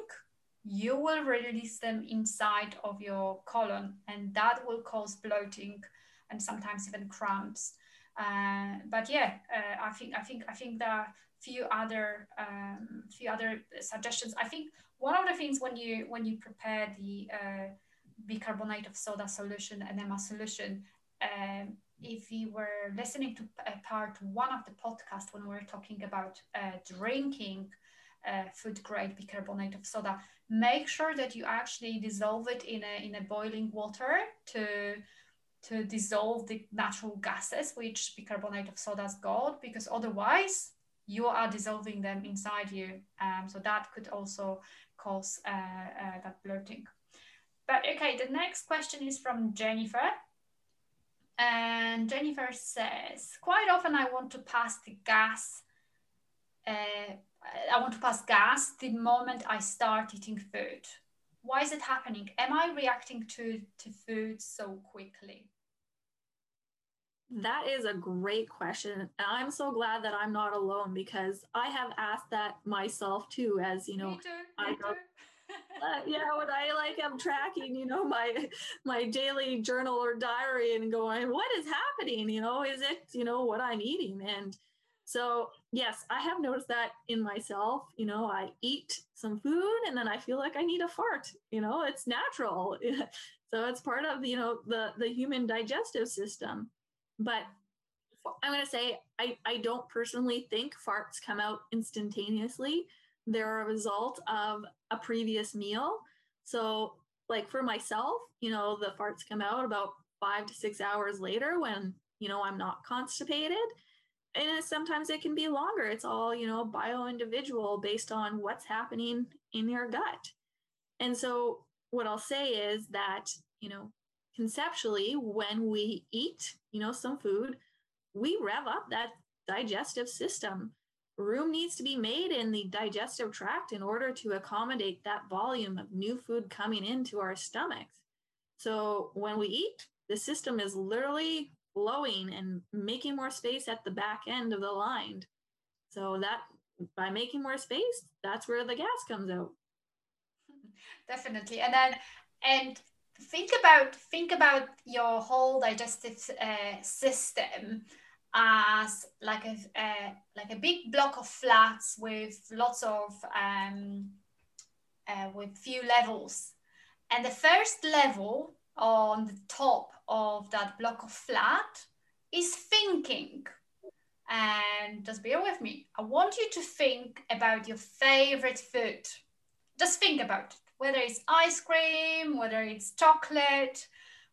A: you will release them inside of your colon and that will cause bloating and sometimes even cramps. Uh, but yeah uh, i think i think i think there are few other um, few other suggestions. I think one of the things when you when you prepare the uh, bicarbonate of soda solution and enema solution um, if you were listening to part one of the podcast when we were talking about uh, drinking uh, food grade bicarbonate of soda, make sure that you actually dissolve it in a, in a boiling water to to dissolve the natural gases which bicarbonate of soda has got because otherwise you are dissolving them inside you. Um, so that could also cause uh, uh, that bloating. But okay the next question is from jennifer. And jennifer says quite often i want to pass the gas uh, I want to pass gas the moment I start eating food. Why is it happening? Am I reacting to, to food so quickly?
B: That is a great question. And I'm so glad that I'm not alone because I have asked that myself too, as you know,
A: me too, me go,
B: uh, yeah, when I like I'm tracking, you know, my my daily journal or diary and going, what is happening? You know, is it, you know, what I'm eating? And so, yes, I have noticed that in myself. You know, I eat some food and then I feel like I need a fart. You know, it's natural. so it's part of, you know, the the human digestive system. But I'm going to say I I don't personally think farts come out instantaneously. They're a result of a previous meal. So, like for myself, you know, the farts come out about 5 to 6 hours later when, you know, I'm not constipated and sometimes it can be longer. It's all, you know, bio individual based on what's happening in your gut. And so what I'll say is that, you know, conceptually, when we eat, you know, some food, we rev up that digestive system. Room needs to be made in the digestive tract in order to accommodate that volume of new food coming into our stomachs. So when we eat, the system is literally flowing and making more space at the back end of the line. So that by making more space, that's where the gas comes out.
A: Definitely. And then and think about think about your whole digestive uh, system as like a uh, like a big block of flats with lots of um, uh, with few levels and the first level on the top of that block of flat is thinking. And just bear with me. I want you to think about your favorite food. Just think about it. Whether it's ice cream whether it's chocolate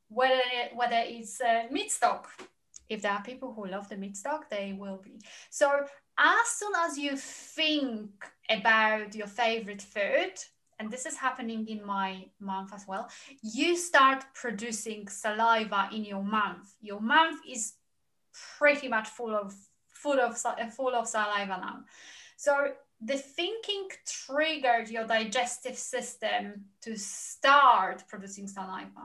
A: whether whether it's uh, meat stock. If there are people who love the meat stock, they will be. So as soon as you think about your favorite food, and this is happening in my mouth as well, you start producing saliva in your mouth. Your mouth is pretty much full of full of uh, full of saliva now. So the thinking triggered your digestive system to start producing saliva.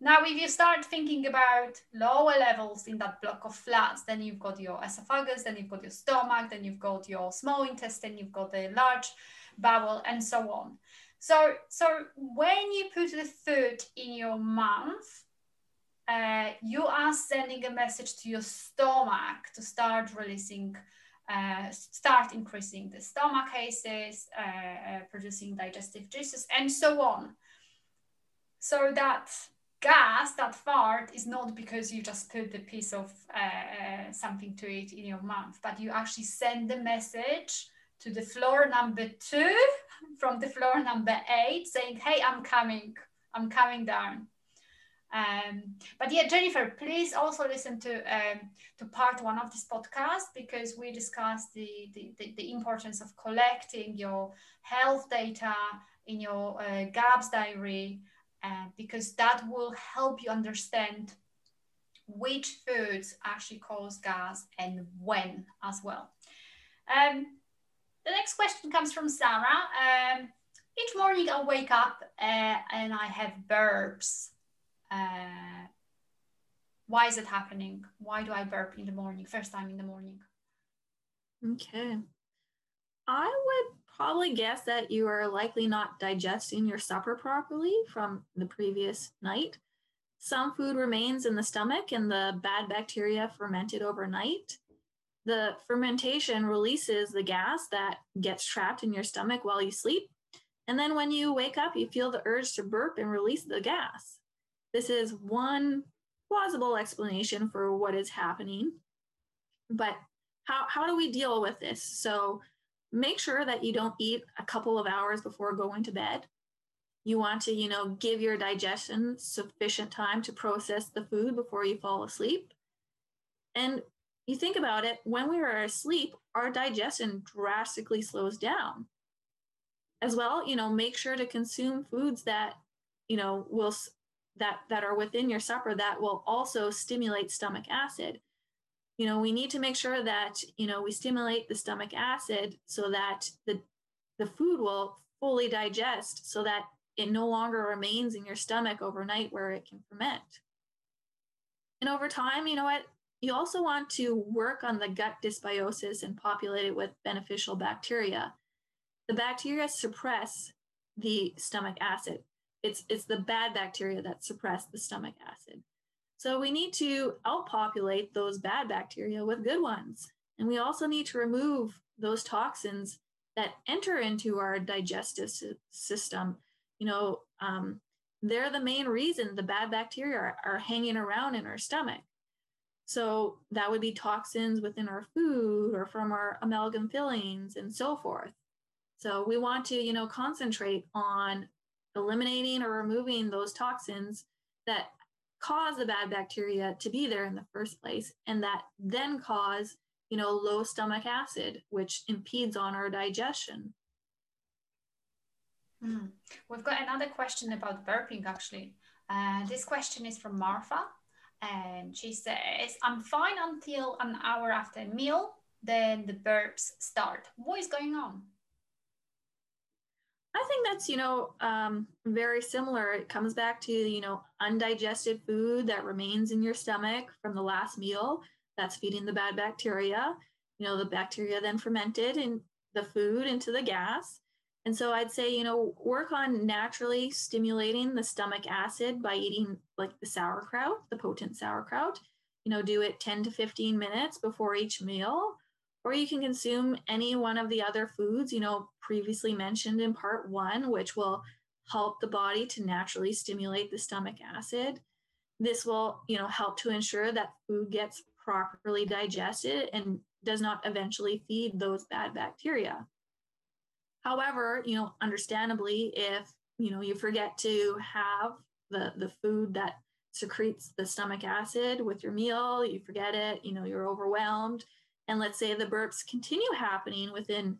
A: Now, if you start thinking about lower levels in that block of flats, then you've got your esophagus, then you've got your stomach, then you've got your small intestine, you've got the large bowel, and so on. So, so when you put the food in your mouth, uh, you are sending a message to your stomach to start releasing, uh, start increasing the stomach acids, uh, uh producing digestive juices, and so on. So that gas, that fart, is not because you just put the piece of uh, uh, something to eat in your mouth, but you actually send the message to the floor number two from the floor number eight saying, hey, I'm coming, I'm coming down. Um, but yeah, Jennifer, please also listen to um, to part one of this podcast because we discussed the, the, the, the importance of collecting your health data in your uh, GAPS diary uh, because that will help you understand which foods actually cause gas and when as well. Um, the next question comes from Sarah. Um, each morning I wake up uh, and I have burps. Uh, why is it happening? Why do I burp in the morning, first time in the morning?
B: Okay. I would probably guess that you are likely not digesting your supper properly from the previous night. Some food remains in the stomach and the bad bacteria fermented overnight. The fermentation releases the gas that gets trapped in your stomach while you sleep. And then when you wake up, you feel the urge to burp and release the gas. This is one plausible explanation for what is happening. But how, how do we deal with this? So, make sure that you don't eat a couple of hours before going to bed. You want to, you know, give your digestion sufficient time to process the food before you fall asleep. And you think about it, when we are asleep, our digestion drastically slows down. As well, you know, make sure to consume foods that, you know, will that that are within your supper that will also stimulate stomach acid. You know we need to make sure that you know we stimulate the stomach acid so that the the food will fully digest so that it no longer remains in your stomach overnight where it can ferment. And over time you know what you also want to work on the gut dysbiosis and populate it with beneficial bacteria the bacteria suppress the stomach acid it's it's the bad bacteria that suppress the stomach acid so we need to outpopulate those bad bacteria with good ones. And we also need to remove those toxins that enter into our digestive system. You know, um, they're the main reason the bad bacteria are, are hanging around in our stomach. So that would be toxins within our food or from our amalgam fillings and so forth. So we want to, you know, concentrate on eliminating or removing those toxins that cause the bad bacteria to be there in the first place and that then cause you know low stomach acid which impedes on our digestion
A: mm. we've got another question about burping actually Uh, this question is from Martha, and she says, I'm fine until an hour after a meal, then the burps start. What is going on?
B: I think that's, you know, um, very similar. It comes back to, you know, undigested food that remains in your stomach from the last meal. That's feeding the bad bacteria. You know, the bacteria then fermented in the food into the gas. And so I'd say, you know, work on naturally stimulating the stomach acid by eating like the sauerkraut, the potent sauerkraut. You know, do it 10 to 15 minutes before each meal. Or you can consume any one of the other foods, you know, previously mentioned in part one, which will help the body to naturally stimulate the stomach acid. This will, you know, help to ensure that food gets properly digested and does not eventually feed those bad bacteria. However, you know, understandably, if you know you forget to have the the food that secretes the stomach acid with your meal, you forget it, you know, you're overwhelmed, and let's say the burps continue happening within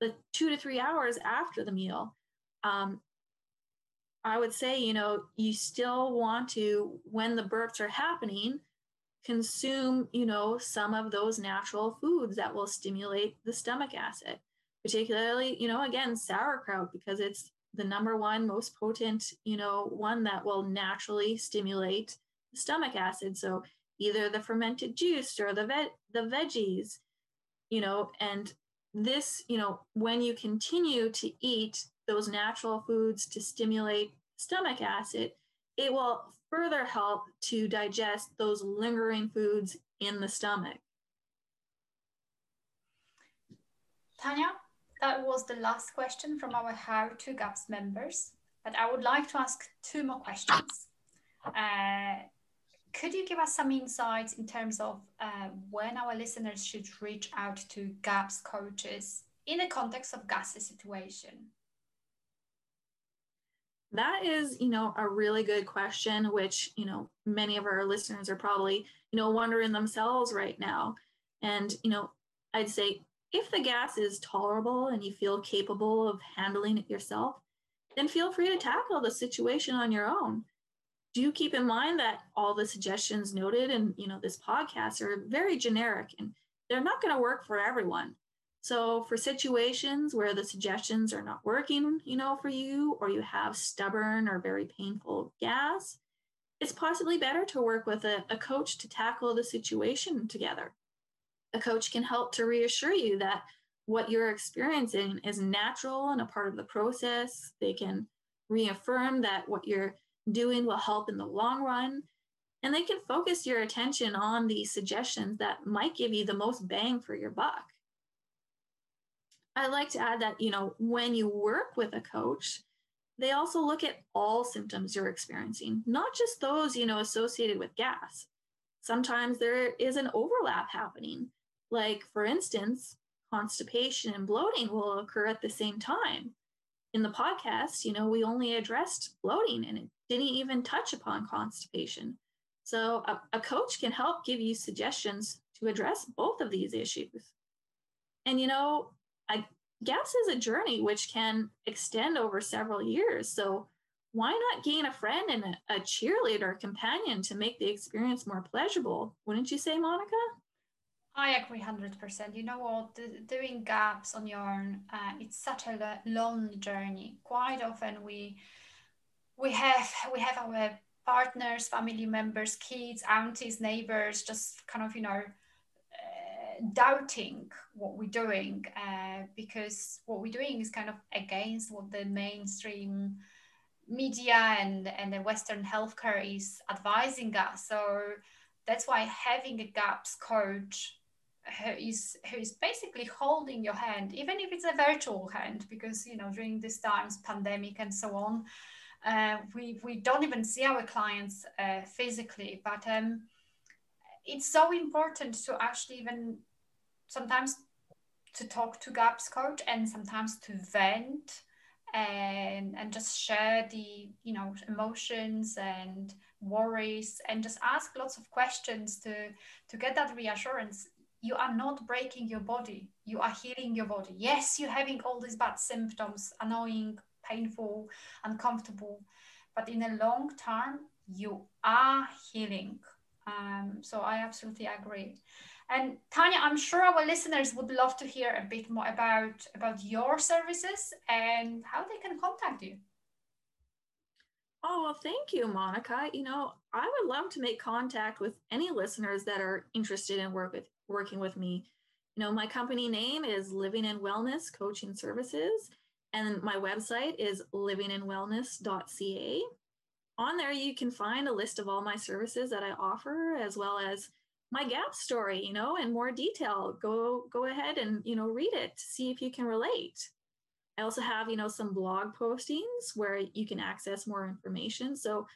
B: the two to three hours after the meal, um, I would say, you know, you still want to, when the burps are happening, consume, you know, some of those natural foods that will stimulate the stomach acid particularly, you know, again, sauerkraut, because it's the number one most potent, you know, one that will naturally stimulate the stomach acid. So either the fermented juice or the ve- the veggies, you know, and this, you know, when you continue to eat those natural foods to stimulate stomach acid, it will further help to digest those lingering foods in the stomach.
A: Tanya, that was the last question from our How to GAPS members, but I would like to ask two more questions. Uh, could you give us some insights in terms of uh, when our listeners should reach out to GAPS coaches in the context of GAS's situation?
B: That is, you know, a really good question, which, you know, many of our listeners are probably, you know, wondering themselves right now. And, you know, I'd say if the gas is tolerable and you feel capable of handling it yourself, then feel free to tackle the situation on your own. Do keep in mind that all the suggestions noted in you know this podcast are very generic and they're not going to work for everyone. So for situations where the suggestions are not working, you know, for you or you have stubborn or very painful gas, it's possibly better to work with a, a coach to tackle the situation together a coach can help to reassure you that what you're experiencing is natural and a part of the process. They can reaffirm that what you're doing will help in the long run. And they can focus your attention on the suggestions that might give you the most bang for your buck. I'd like to add that, you know, when you work with a coach, they also look at all symptoms you're experiencing, not just those, you know, associated with gas. Sometimes there is an overlap happening. Like, for instance, constipation and bloating will occur at the same time. In the podcast, you know, we only addressed bloating and it didn't even touch upon constipation. So, a, a coach can help give you suggestions to address both of these issues. And, you know, I guess is a journey which can extend over several years. So, why not gain a friend and a, a cheerleader companion to make the experience more pleasurable? Wouldn't you say, Monica?
A: I agree 100%. You know what? The, doing gaps on your own, uh, it's such a long journey. Quite often we we have we have our partners, family members, kids, aunties, neighbors, just kind of you know uh, doubting what we're doing uh, because what we're doing is kind of against what the mainstream media and and the Western healthcare is advising us. So that's why having a gaps coach who is who is basically holding your hand, even if it's a virtual hand, because you know during these times, pandemic and so on, uh, we we don't even see our clients uh, physically, but um, it's so important to actually even sometimes to talk to gaps coach and sometimes to vent and and just share the you know emotions and worries and just ask lots of questions to to get that reassurance you are not breaking your body you are healing your body yes you're having all these bad symptoms annoying painful uncomfortable but in a long term, you are healing. Um, so I absolutely agree. And Tanya, I'm sure our listeners would love to hear a bit more about, about your services and how they can contact you.
B: Oh, well, thank you, Monica. You know, I would love to make contact with any listeners that are interested in work with working with me. You know, my company name is Living in Wellness Coaching Services, and my website is livinginwellness.ca. On there, you can find a list of all my services that I offer, as well as my gap story, you know, in more detail. Go go ahead and you know read it, see if you can relate. I also have, you know, some blog postings where you can access more information. So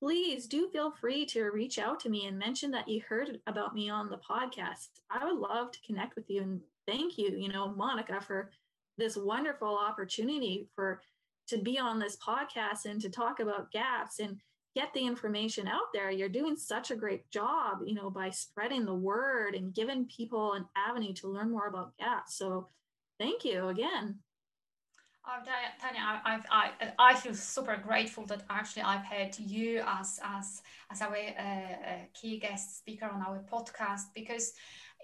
B: please do feel free to reach out to me and mention that you heard about me on the podcast. I would love to connect with you and thank you, you know, Monica, for this wonderful opportunity for to be on this podcast and to talk about gaps and get the information out there. You're doing such a great job, you know, by spreading the word and giving people an avenue to learn more about gaps. So thank you again.
A: Tanya, I, I, I feel super grateful that actually I've had you as as as our uh, uh, key guest speaker on our podcast because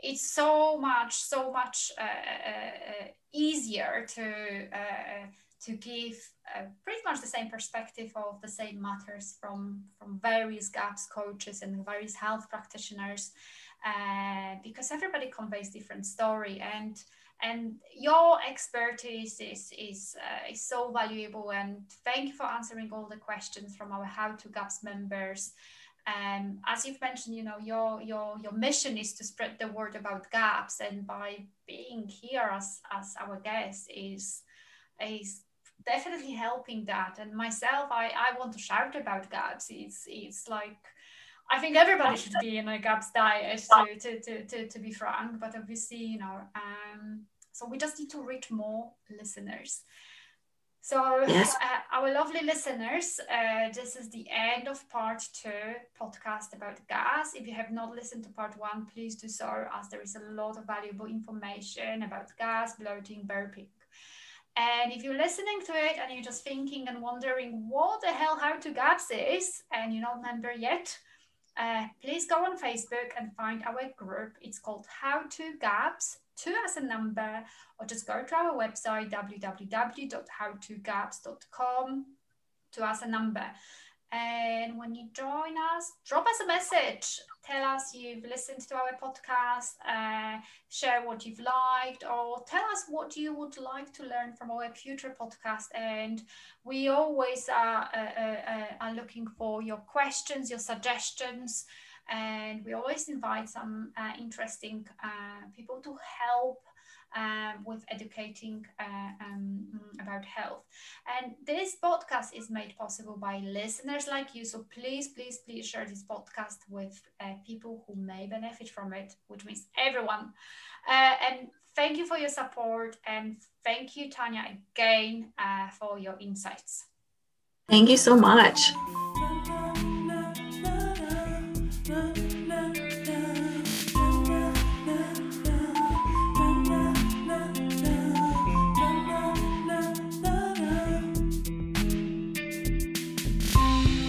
A: it's so much so much uh, uh, uh easier to uh, to give pretty much the same perspective of the same matters from from various gaps coaches and various health practitioners because everybody conveys different story and and your expertise is is, uh, is so valuable. And thank you for answering all the questions from our how to gaps members. Um, as you've mentioned you know your your your mission is to spread the word about gaps and by being here as as our guest is is definitely helping that. And myself i i want to shout about gaps it's it's like I think everybody should be in a GAPS diet to, to, to, to, to be frank, but obviously, you know, um, so we just need to reach more listeners. So, yes. uh, our lovely listeners, uh, this is the end of part two podcast about gas. If you have not listened to part one, please do so, as there is a lot of valuable information about gas, bloating, burping. And if you're listening to it and you're just thinking and wondering what the hell How to Gaps is, and you're not a member yet, uh, please go on Facebook and find our group. It's called How to Gaps two as a number, or just go to our website www.howtogaps.com two as a number. And when you join us, drop us a message. Tell us you've listened to our podcast, uh, share what you've liked, or tell us what you would like to learn from our future podcast. And we always are, uh, uh, uh are looking for your questions, your suggestions and we always invite some uh, interesting uh, people to help with educating uh, um, about health. And this podcast is made possible by listeners like you. So please, please, please share this podcast with uh, people who may benefit from it, which means everyone. Uh, and thank you for your support. And thank you, Tanya, again uh, for your insights.
B: Thank you so much.